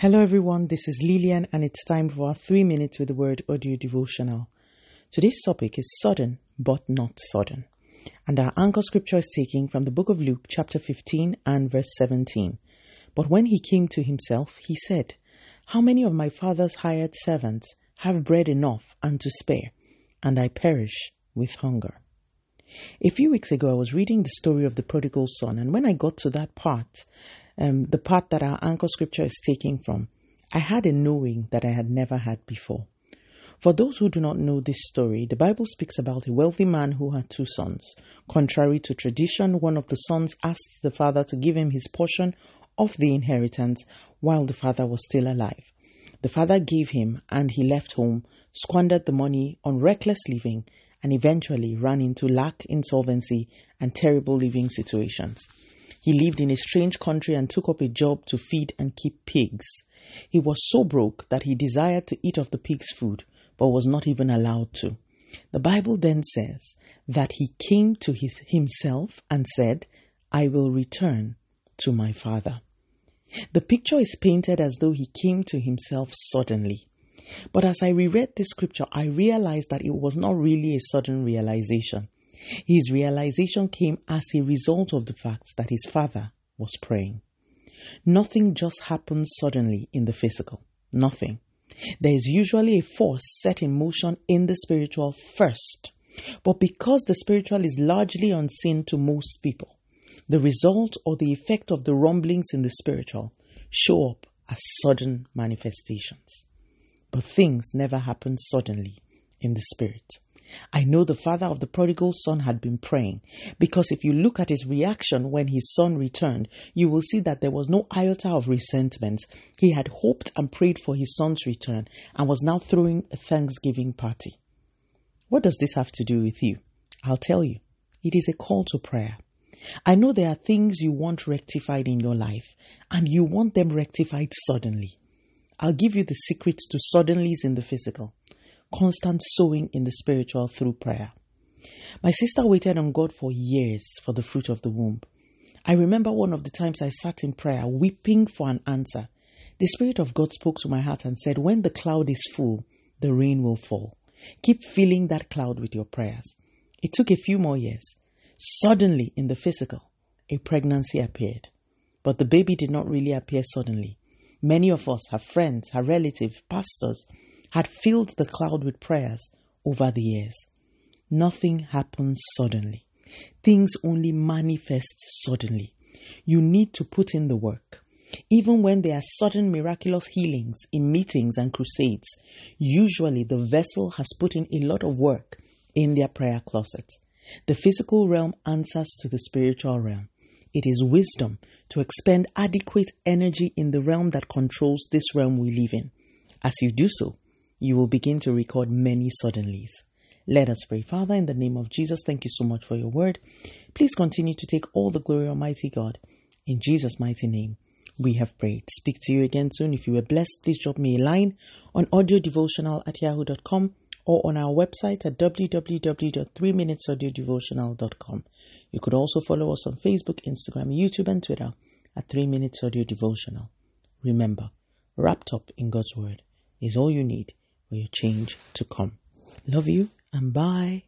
Hello, everyone. This is Lillian, and it's time for our three minutes with the word audio devotional. Today's topic is sudden, but not sudden. And our anchor scripture is taken from the book of Luke, chapter 15 and verse 17. But when he came to himself, he said, How many of my father's hired servants have bread enough and to spare, and I perish with hunger? A few weeks ago, I was reading the story of the prodigal son, and when I got to that part, um, the part that our anchor scripture is taking from, I had a knowing that I had never had before. For those who do not know this story, the Bible speaks about a wealthy man who had two sons. Contrary to tradition, one of the sons asked the father to give him his portion of the inheritance while the father was still alive. The father gave him, and he left home, squandered the money on reckless living, and eventually ran into lack, insolvency, and terrible living situations. He lived in a strange country and took up a job to feed and keep pigs. He was so broke that he desired to eat of the pig's food, but was not even allowed to. The Bible then says that he came to his, himself and said, I will return to my father. The picture is painted as though he came to himself suddenly. But as I reread this scripture, I realized that it was not really a sudden realization. His realization came as a result of the fact that his father was praying. Nothing just happens suddenly in the physical. Nothing. There is usually a force set in motion in the spiritual first. But because the spiritual is largely unseen to most people, the result or the effect of the rumblings in the spiritual show up as sudden manifestations. But things never happen suddenly in the spirit. I know the father of the prodigal son had been praying because if you look at his reaction when his son returned, you will see that there was no iota of resentment. He had hoped and prayed for his son's return and was now throwing a thanksgiving party. What does this have to do with you? I'll tell you. It is a call to prayer. I know there are things you want rectified in your life and you want them rectified suddenly. I'll give you the secret to suddenlies in the physical constant sowing in the spiritual through prayer. My sister waited on God for years for the fruit of the womb. I remember one of the times I sat in prayer, weeping for an answer. The Spirit of God spoke to my heart and said, When the cloud is full, the rain will fall. Keep filling that cloud with your prayers. It took a few more years. Suddenly, in the physical, a pregnancy appeared. But the baby did not really appear suddenly. Many of us, her friends, her relatives, pastors, had filled the cloud with prayers over the years. Nothing happens suddenly. Things only manifest suddenly. You need to put in the work. Even when there are sudden miraculous healings in meetings and crusades, usually the vessel has put in a lot of work in their prayer closet. The physical realm answers to the spiritual realm. It is wisdom to expend adequate energy in the realm that controls this realm we live in. As you do so, you will begin to record many suddenlies. Let us pray. Father, in the name of Jesus, thank you so much for your word. Please continue to take all the glory, Almighty God. In Jesus' mighty name, we have prayed. Speak to you again soon. If you were blessed, please drop me a line on audiodevotional at yahoo.com or on our website at www.3minutesaudiodevotional.com. You could also follow us on Facebook, Instagram, YouTube, and Twitter at 3 Minutes Audio Devotional. Remember, wrapped up in God's Word is all you need for your change to come. Love you and bye.